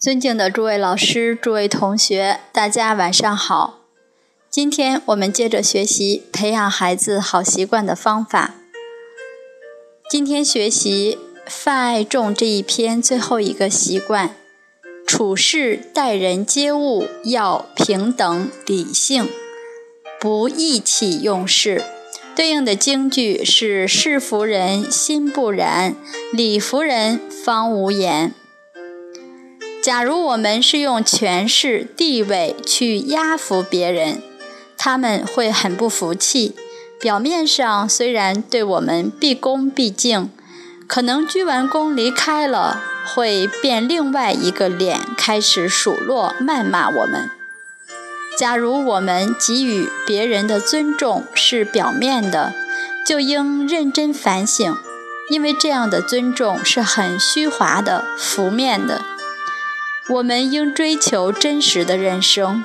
尊敬的诸位老师、诸位同学，大家晚上好。今天我们接着学习培养孩子好习惯的方法。今天学习泛爱众这一篇最后一个习惯：处事待人接物要平等理性，不意气用事。对应的京剧是“事服人心不然，理服人方无言”。假如我们是用权势、地位去压服别人，他们会很不服气。表面上虽然对我们毕恭毕敬，可能鞠完躬离开了，会变另外一个脸，开始数落、谩骂我们。假如我们给予别人的尊重是表面的，就应认真反省，因为这样的尊重是很虚华的、浮面的。我们应追求真实的人生。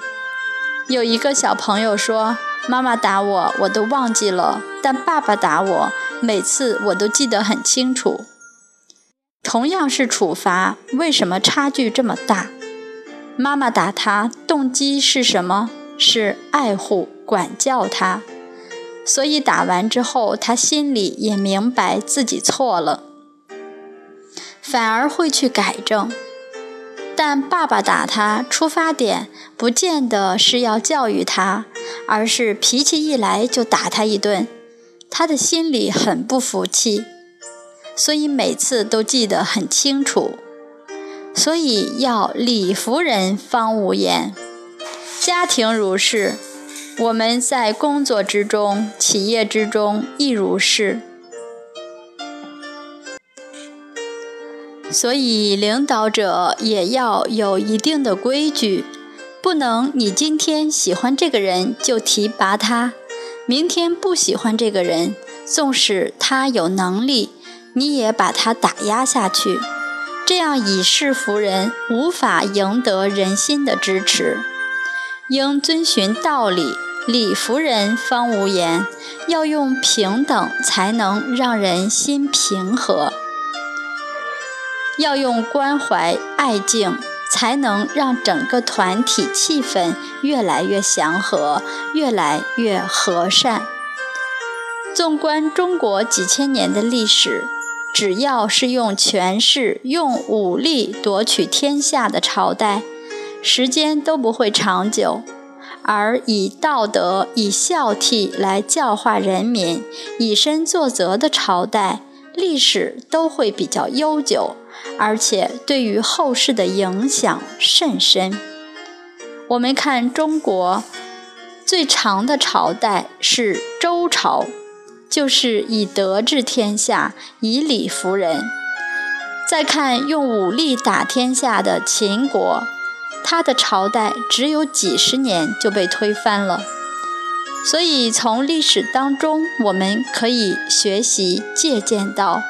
有一个小朋友说：“妈妈打我，我都忘记了；但爸爸打我，每次我都记得很清楚。”同样是处罚，为什么差距这么大？妈妈打他，动机是什么？是爱护、管教他，所以打完之后，他心里也明白自己错了，反而会去改正。但爸爸打他，出发点不见得是要教育他，而是脾气一来就打他一顿，他的心里很不服气，所以每次都记得很清楚。所以要礼服人方无言，家庭如是，我们在工作之中、企业之中亦如是。所以，领导者也要有一定的规矩，不能你今天喜欢这个人就提拔他，明天不喜欢这个人，纵使他有能力，你也把他打压下去。这样以势服人，无法赢得人心的支持。应遵循道理，礼服人方无言。要用平等，才能让人心平和。要用关怀爱敬，才能让整个团体气氛越来越祥和，越来越和善。纵观中国几千年的历史，只要是用权势、用武力夺取天下的朝代，时间都不会长久；而以道德、以孝悌来教化人民、以身作则的朝代，历史都会比较悠久。而且对于后世的影响甚深。我们看中国最长的朝代是周朝，就是以德治天下，以礼服人。再看用武力打天下的秦国，他的朝代只有几十年就被推翻了。所以从历史当中，我们可以学习借鉴到。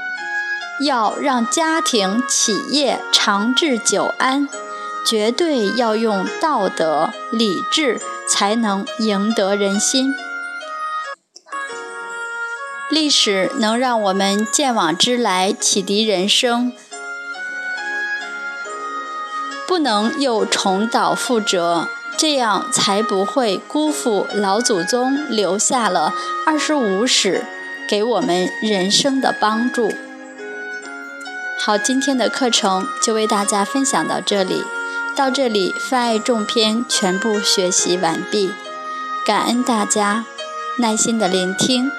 要让家庭企业长治久安，绝对要用道德理智才能赢得人心。历史能让我们见往知来，启迪人生，不能又重蹈覆辙，这样才不会辜负老祖宗留下了二十五史，给我们人生的帮助。好，今天的课程就为大家分享到这里。到这里，泛爱众篇全部学习完毕，感恩大家耐心的聆听。